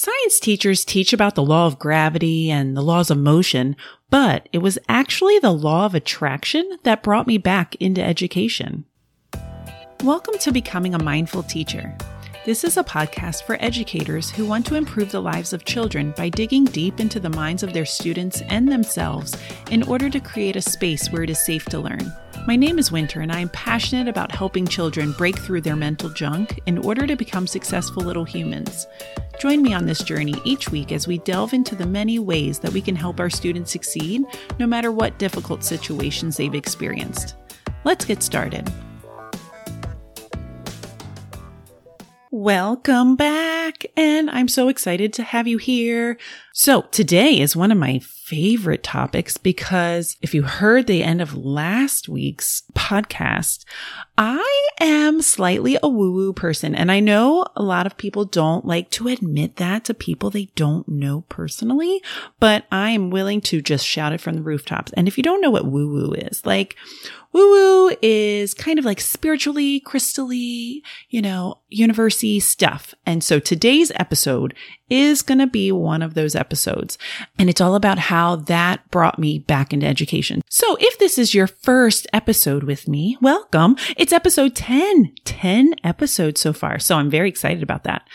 Science teachers teach about the law of gravity and the laws of motion, but it was actually the law of attraction that brought me back into education. Welcome to Becoming a Mindful Teacher. This is a podcast for educators who want to improve the lives of children by digging deep into the minds of their students and themselves in order to create a space where it is safe to learn. My name is Winter, and I am passionate about helping children break through their mental junk in order to become successful little humans. Join me on this journey each week as we delve into the many ways that we can help our students succeed, no matter what difficult situations they've experienced. Let's get started. Welcome back, and I'm so excited to have you here. So, today is one of my favorite topics because if you heard the end of last week's podcast, I am slightly a woo woo person. And I know a lot of people don't like to admit that to people they don't know personally, but I am willing to just shout it from the rooftops. And if you don't know what woo woo is, like, Woo woo is kind of like spiritually, crystally, you know, university stuff. And so today's episode is going to be one of those episodes. And it's all about how that brought me back into education. So if this is your first episode with me, welcome. It's episode 10, 10 episodes so far. So I'm very excited about that.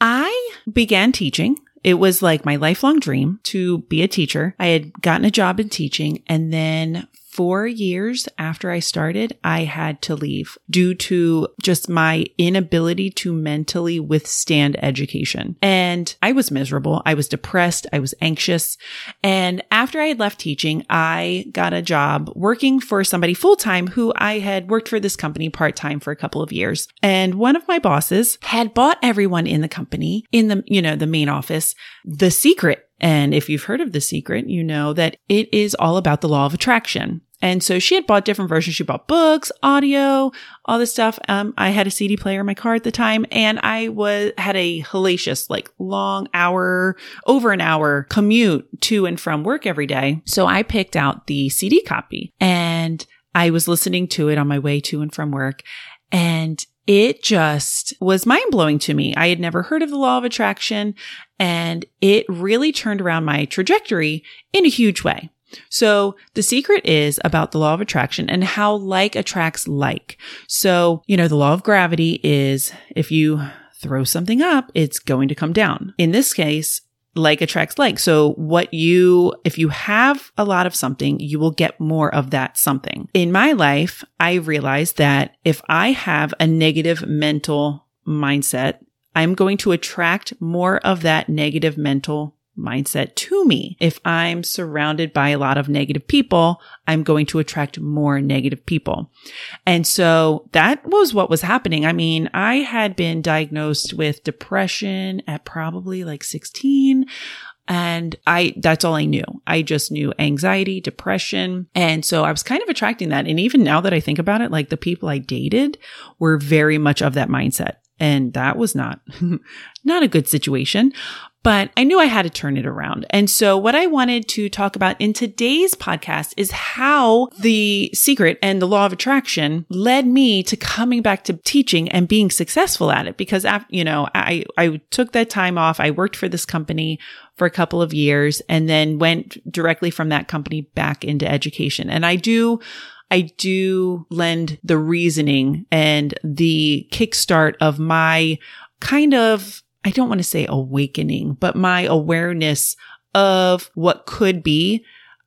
I began teaching it was like my lifelong dream to be a teacher. I had gotten a job in teaching and then four years after I started, I had to leave due to just my inability to mentally withstand education. And I was miserable. I was depressed. I was anxious. And after I had left teaching, I got a job working for somebody full time who I had worked for this company part time for a couple of years. And one of my bosses had bought everyone in the company in the, you know, the main office, the secret and if you've heard of The Secret, you know that it is all about the law of attraction. And so she had bought different versions. She bought books, audio, all this stuff. Um, I had a CD player in my car at the time and I was, had a hellacious, like long hour, over an hour commute to and from work every day. So I picked out the CD copy and I was listening to it on my way to and from work. And it just was mind blowing to me. I had never heard of the law of attraction and it really turned around my trajectory in a huge way. So the secret is about the law of attraction and how like attracts like. So, you know, the law of gravity is if you throw something up, it's going to come down. In this case, like attracts like. So what you, if you have a lot of something, you will get more of that something. In my life, I realized that if I have a negative mental mindset, I'm going to attract more of that negative mental mindset to me. If I'm surrounded by a lot of negative people, I'm going to attract more negative people. And so that was what was happening. I mean, I had been diagnosed with depression at probably like 16. And I, that's all I knew. I just knew anxiety, depression. And so I was kind of attracting that. And even now that I think about it, like the people I dated were very much of that mindset. And that was not, not a good situation but I knew I had to turn it around. And so what I wanted to talk about in today's podcast is how the secret and the law of attraction led me to coming back to teaching and being successful at it. Because, you know, I, I took that time off. I worked for this company for a couple of years and then went directly from that company back into education. And I do I do lend the reasoning and the kickstart of my kind of I don't want to say awakening, but my awareness of what could be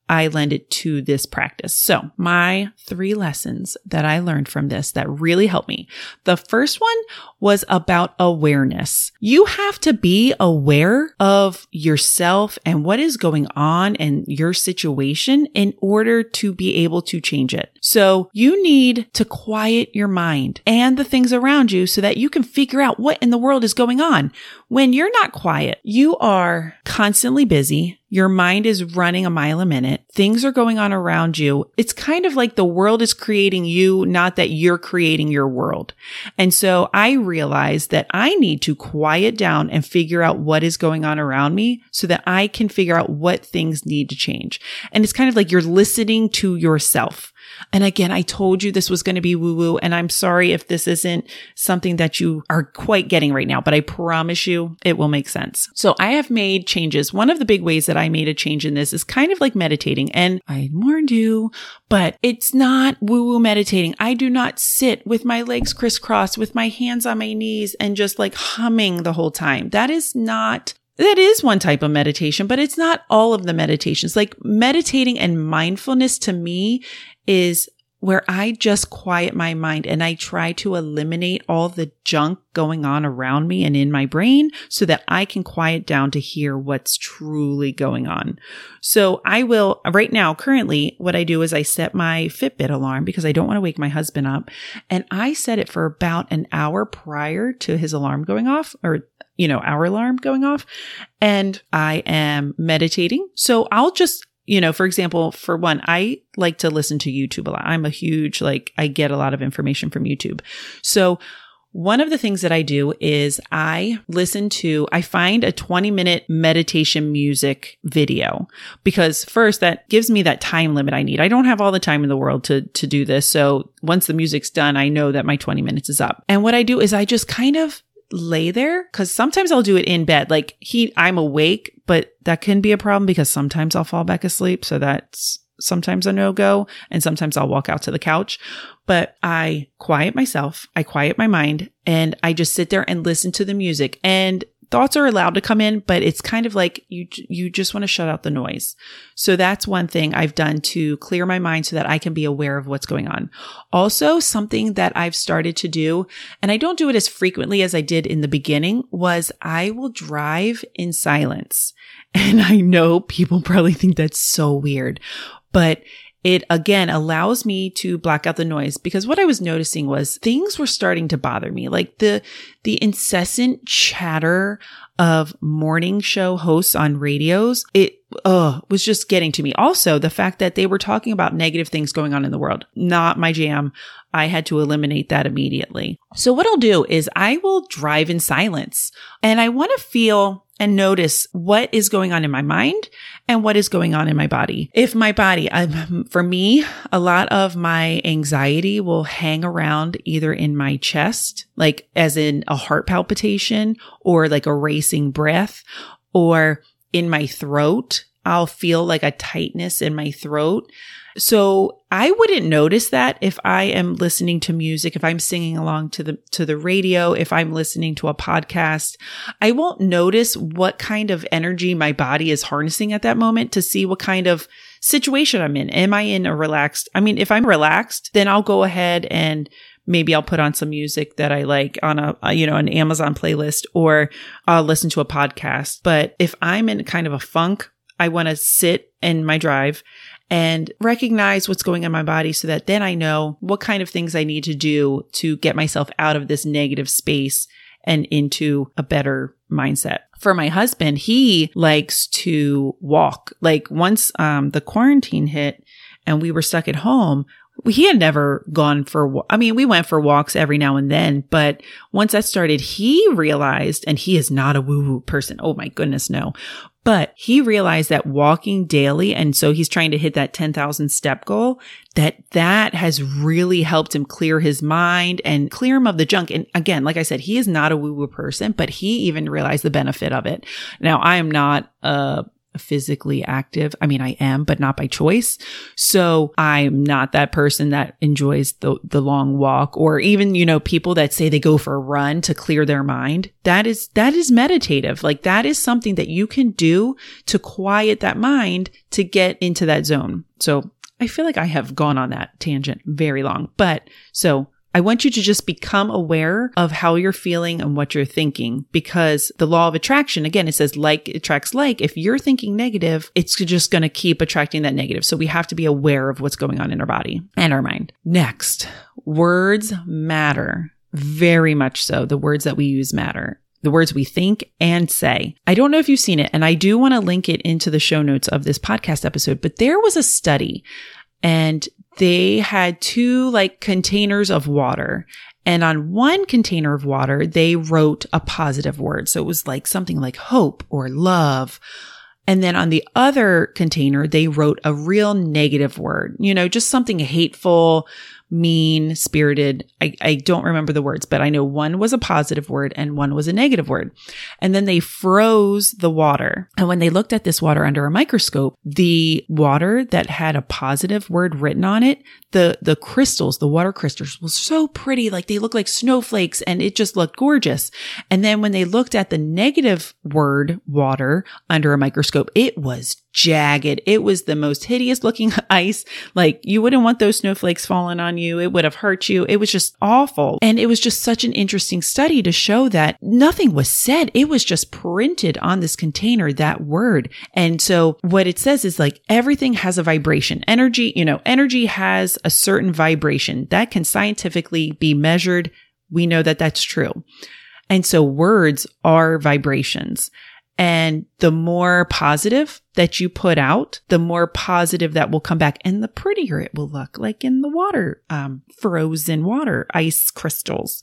I lend it to this practice. So my three lessons that I learned from this that really helped me. The first one was about awareness. You have to be aware of yourself and what is going on in your situation in order to be able to change it. So you need to quiet your mind and the things around you so that you can figure out what in the world is going on. When you're not quiet, you are constantly busy. Your mind is running a mile a minute. Things are going on around you. It's kind of like the world is creating you, not that you're creating your world. And so I realized that I need to quiet down and figure out what is going on around me so that I can figure out what things need to change. And it's kind of like you're listening to yourself. And again, I told you this was going to be woo woo. And I'm sorry if this isn't something that you are quite getting right now, but I promise you it will make sense. So I have made changes. One of the big ways that I made a change in this is kind of like meditating. And I warned you, but it's not woo woo meditating. I do not sit with my legs crisscrossed with my hands on my knees and just like humming the whole time. That is not that is one type of meditation, but it's not all of the meditations. Like meditating and mindfulness to me is where I just quiet my mind and I try to eliminate all the junk going on around me and in my brain so that I can quiet down to hear what's truly going on. So I will right now, currently, what I do is I set my Fitbit alarm because I don't want to wake my husband up and I set it for about an hour prior to his alarm going off or you know, our alarm going off and I am meditating. So I'll just you know, for example, for one, I like to listen to YouTube a lot. I'm a huge, like, I get a lot of information from YouTube. So one of the things that I do is I listen to, I find a 20 minute meditation music video because first that gives me that time limit I need. I don't have all the time in the world to, to do this. So once the music's done, I know that my 20 minutes is up. And what I do is I just kind of lay there because sometimes I'll do it in bed. Like he, I'm awake, but that can be a problem because sometimes I'll fall back asleep. So that's sometimes a no go. And sometimes I'll walk out to the couch, but I quiet myself. I quiet my mind and I just sit there and listen to the music. And thoughts are allowed to come in, but it's kind of like you, you just want to shut out the noise. So that's one thing I've done to clear my mind so that I can be aware of what's going on. Also, something that I've started to do, and I don't do it as frequently as I did in the beginning, was I will drive in silence. And I know people probably think that's so weird, but it again allows me to block out the noise because what I was noticing was things were starting to bother me. Like the, the incessant chatter of morning show hosts on radios. It, uh, was just getting to me. Also, the fact that they were talking about negative things going on in the world, not my jam. I had to eliminate that immediately. So what I'll do is I will drive in silence and I want to feel and notice what is going on in my mind and what is going on in my body. If my body, um, for me, a lot of my anxiety will hang around either in my chest, like as in a heart palpitation or like a racing breath or in my throat. I'll feel like a tightness in my throat. So I wouldn't notice that if I am listening to music, if I'm singing along to the, to the radio, if I'm listening to a podcast, I won't notice what kind of energy my body is harnessing at that moment to see what kind of situation I'm in. Am I in a relaxed? I mean, if I'm relaxed, then I'll go ahead and maybe I'll put on some music that I like on a, you know, an Amazon playlist or I'll listen to a podcast. But if I'm in kind of a funk, I want to sit in my drive and recognize what's going on in my body so that then I know what kind of things I need to do to get myself out of this negative space and into a better mindset. For my husband, he likes to walk. Like once um, the quarantine hit and we were stuck at home, he had never gone for, I mean, we went for walks every now and then, but once that started, he realized, and he is not a woo woo person. Oh my goodness, no. But he realized that walking daily, and so he's trying to hit that 10,000 step goal, that that has really helped him clear his mind and clear him of the junk. And again, like I said, he is not a woo woo person, but he even realized the benefit of it. Now, I am not a physically active. I mean, I am, but not by choice. So I'm not that person that enjoys the, the long walk or even, you know, people that say they go for a run to clear their mind. That is, that is meditative. Like that is something that you can do to quiet that mind to get into that zone. So I feel like I have gone on that tangent very long, but so I want you to just become aware of how you're feeling and what you're thinking because the law of attraction, again, it says like attracts like. If you're thinking negative, it's just going to keep attracting that negative. So we have to be aware of what's going on in our body and our mind. Next, words matter very much so. The words that we use matter the words we think and say. I don't know if you've seen it, and I do want to link it into the show notes of this podcast episode, but there was a study and they had two like containers of water. And on one container of water, they wrote a positive word. So it was like something like hope or love. And then on the other container, they wrote a real negative word, you know, just something hateful, mean spirited. I, I don't remember the words, but I know one was a positive word and one was a negative word. And then they froze the water. And when they looked at this water under a microscope, the water that had a positive word written on it, the, the crystals, the water crystals was so pretty. Like they looked like snowflakes and it just looked gorgeous. And then when they looked at the negative word water under a microscope, it was jagged. It was the most hideous looking ice. Like you wouldn't want those snowflakes falling on you. It would have hurt you. It was just awful. And it was just such an interesting study to show that nothing was said. It was just printed on this container, that word. And so what it says is like everything has a vibration. Energy, you know, energy has a certain vibration that can scientifically be measured. We know that that's true. And so words are vibrations. And the more positive that you put out, the more positive that will come back and the prettier it will look like in the water, um, frozen water, ice crystals.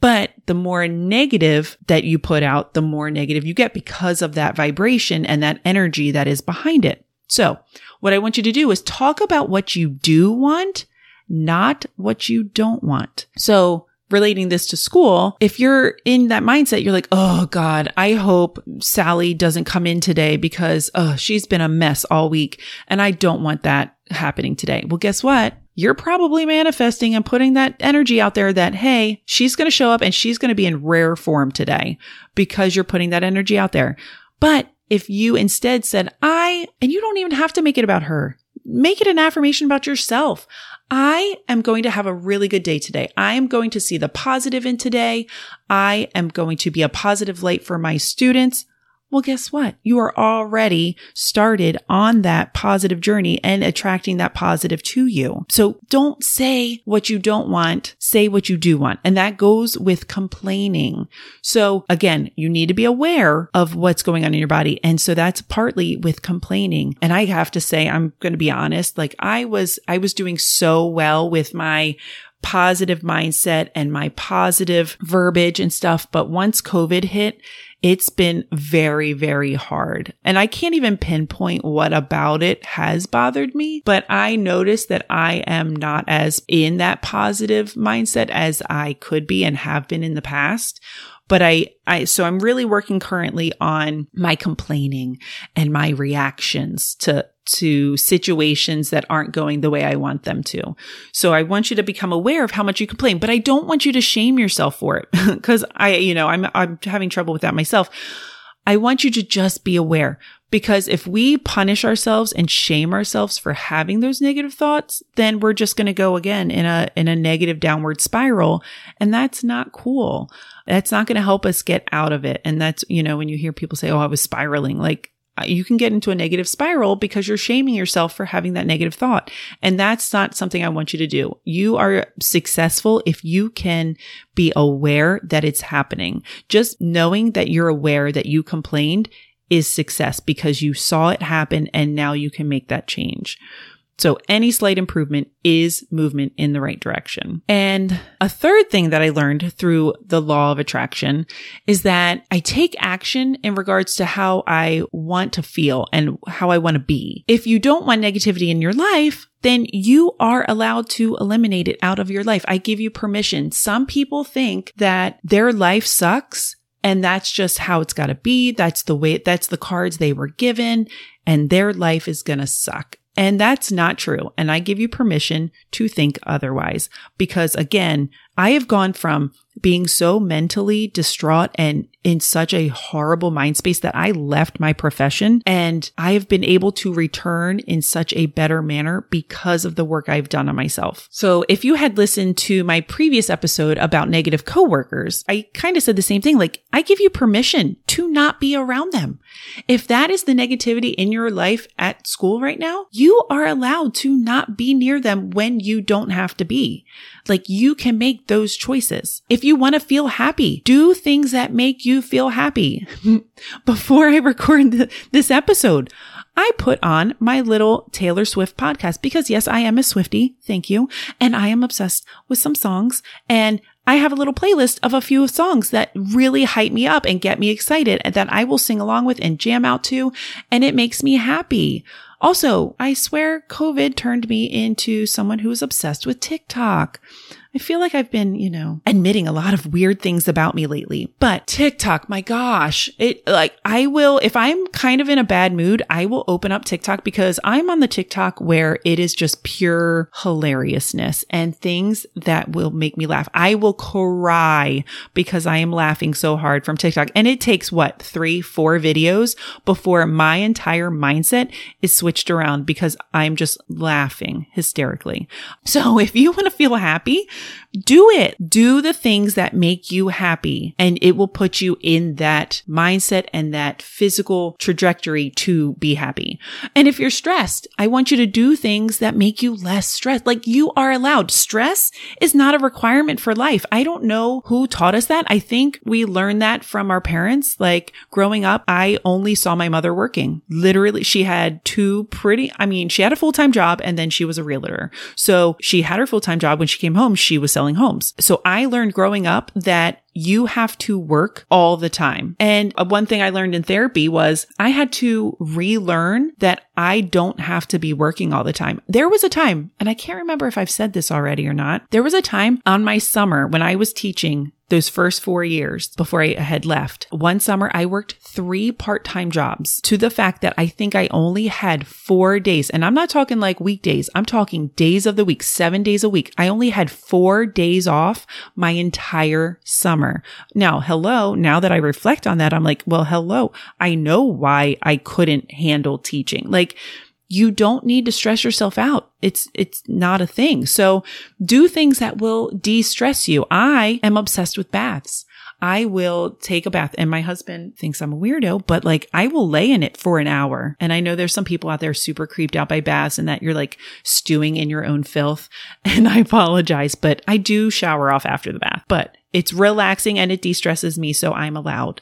But the more negative that you put out, the more negative you get because of that vibration and that energy that is behind it. So what I want you to do is talk about what you do want, not what you don't want. So relating this to school, if you're in that mindset, you're like, oh God, I hope Sally doesn't come in today because oh, she's been a mess all week and I don't want that happening today. Well, guess what? You're probably manifesting and putting that energy out there that, hey, she's going to show up and she's going to be in rare form today because you're putting that energy out there. But if you instead said, I, and you don't even have to make it about her, make it an affirmation about yourself. I am going to have a really good day today. I am going to see the positive in today. I am going to be a positive light for my students. Well, guess what? You are already started on that positive journey and attracting that positive to you. So don't say what you don't want. Say what you do want. And that goes with complaining. So again, you need to be aware of what's going on in your body. And so that's partly with complaining. And I have to say, I'm going to be honest. Like I was, I was doing so well with my positive mindset and my positive verbiage and stuff. But once COVID hit, it's been very, very hard. And I can't even pinpoint what about it has bothered me, but I noticed that I am not as in that positive mindset as I could be and have been in the past. But I, I, so I'm really working currently on my complaining and my reactions to, to situations that aren't going the way I want them to. So I want you to become aware of how much you complain, but I don't want you to shame yourself for it because I, you know, I'm, I'm having trouble with that myself. I want you to just be aware because if we punish ourselves and shame ourselves for having those negative thoughts, then we're just going to go again in a, in a negative downward spiral. And that's not cool. That's not going to help us get out of it. And that's, you know, when you hear people say, Oh, I was spiraling, like Uh, you can get into a negative spiral because you're shaming yourself for having that negative thought. And that's not something I want you to do. You are successful if you can be aware that it's happening. Just knowing that you're aware that you complained is success because you saw it happen and now you can make that change. So any slight improvement is movement in the right direction. And a third thing that I learned through the law of attraction is that I take action in regards to how I want to feel and how I want to be. If you don't want negativity in your life, then you are allowed to eliminate it out of your life. I give you permission. Some people think that their life sucks and that's just how it's got to be. That's the way, that's the cards they were given and their life is going to suck. And that's not true. And I give you permission to think otherwise because again, I have gone from being so mentally distraught and in such a horrible mind space that I left my profession and I have been able to return in such a better manner because of the work I've done on myself. So if you had listened to my previous episode about negative coworkers, I kind of said the same thing. Like I give you permission to not be around them. If that is the negativity in your life at school right now, you are allowed to not be near them when you don't have to be. Like you can make those choices. If you want to feel happy, do things that make you feel happy. Before I record the, this episode, I put on my little Taylor Swift podcast because yes, I am a Swifty. Thank you. And I am obsessed with some songs and I have a little playlist of a few songs that really hype me up and get me excited and that I will sing along with and jam out to. And it makes me happy. Also, I swear COVID turned me into someone who is obsessed with TikTok. I feel like I've been, you know, admitting a lot of weird things about me lately, but TikTok, my gosh, it like I will, if I'm kind of in a bad mood, I will open up TikTok because I'm on the TikTok where it is just pure hilariousness and things that will make me laugh. I will cry because I am laughing so hard from TikTok. And it takes what, three, four videos before my entire mindset is switched around because I'm just laughing hysterically. So if you want to feel happy, do it. Do the things that make you happy and it will put you in that mindset and that physical trajectory to be happy. And if you're stressed, I want you to do things that make you less stressed. Like you are allowed. Stress is not a requirement for life. I don't know who taught us that. I think we learned that from our parents. Like growing up, I only saw my mother working. Literally, she had two pretty, I mean, she had a full-time job and then she was a realtor. So she had her full-time job. When she came home, she was selling homes. So I learned growing up that you have to work all the time. And uh, one thing I learned in therapy was I had to relearn that I don't have to be working all the time. There was a time, and I can't remember if I've said this already or not. There was a time on my summer when I was teaching those first four years before I had left. One summer, I worked three part time jobs to the fact that I think I only had four days. And I'm not talking like weekdays. I'm talking days of the week, seven days a week. I only had four days off my entire summer. Now, hello. Now that I reflect on that, I'm like, well, hello. I know why I couldn't handle teaching. Like, you don't need to stress yourself out. It's, it's not a thing. So do things that will de-stress you. I am obsessed with baths. I will take a bath and my husband thinks I'm a weirdo, but like I will lay in it for an hour. And I know there's some people out there super creeped out by baths and that you're like stewing in your own filth. And I apologize, but I do shower off after the bath, but it's relaxing and it de-stresses me. So I'm allowed,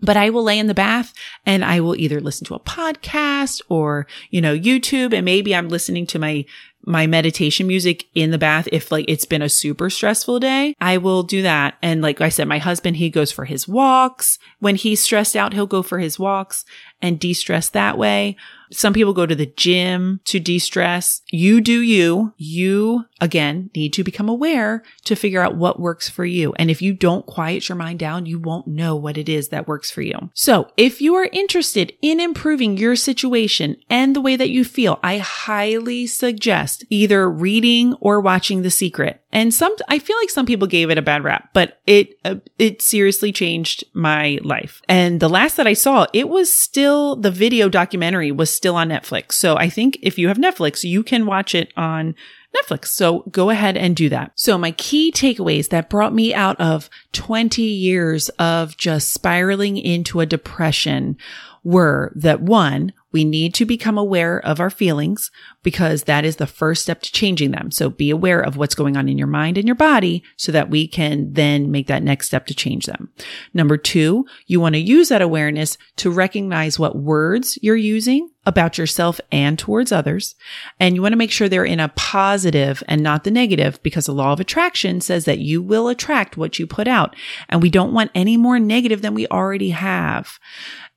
but I will lay in the bath and I will either listen to a podcast or, you know, YouTube and maybe I'm listening to my my meditation music in the bath if like it's been a super stressful day i will do that. And like i said my husband he goes for his walks. When he's stressed out he'll go for his walks and de-stress that way some people go to the gym to de-stress. You do you. You, again, need to become aware to figure out what works for you. And if you don't quiet your mind down, you won't know what it is that works for you. So if you are interested in improving your situation and the way that you feel, I highly suggest either reading or watching The Secret. And some, I feel like some people gave it a bad rap, but it, uh, it seriously changed my life. And the last that I saw, it was still, the video documentary was still on Netflix. So I think if you have Netflix, you can watch it on Netflix. So go ahead and do that. So my key takeaways that brought me out of 20 years of just spiraling into a depression were that one, we need to become aware of our feelings because that is the first step to changing them. So be aware of what's going on in your mind and your body so that we can then make that next step to change them. Number two, you want to use that awareness to recognize what words you're using about yourself and towards others. And you want to make sure they're in a positive and not the negative because the law of attraction says that you will attract what you put out. And we don't want any more negative than we already have.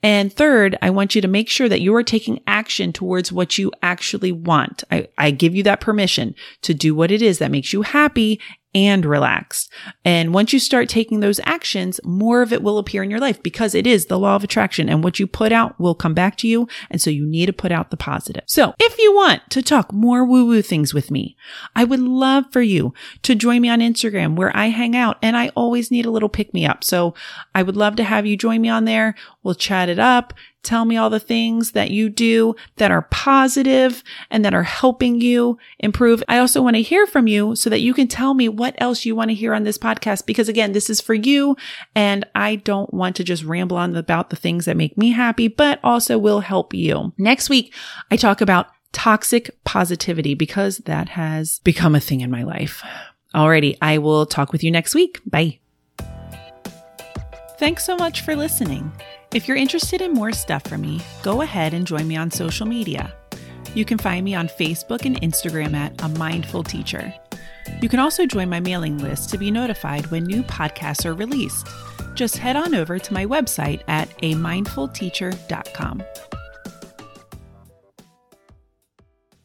And third, I want you to make sure that you are taking action towards what you actually want. I, I give you that permission to do what it is that makes you happy and relaxed. And once you start taking those actions, more of it will appear in your life because it is the law of attraction and what you put out will come back to you. And so you need to put out the positive. So if you want to talk more woo woo things with me, I would love for you to join me on Instagram where I hang out and I always need a little pick me up. So I would love to have you join me on there. We'll chat it up. Tell me all the things that you do that are positive and that are helping you improve. I also want to hear from you so that you can tell me what else you want to hear on this podcast. Because again, this is for you. And I don't want to just ramble on about the things that make me happy, but also will help you. Next week, I talk about toxic positivity because that has become a thing in my life. Alrighty, I will talk with you next week. Bye. Thanks so much for listening. If you're interested in more stuff from me, go ahead and join me on social media. You can find me on Facebook and Instagram at A Mindful Teacher. You can also join my mailing list to be notified when new podcasts are released. Just head on over to my website at amindfulteacher.com.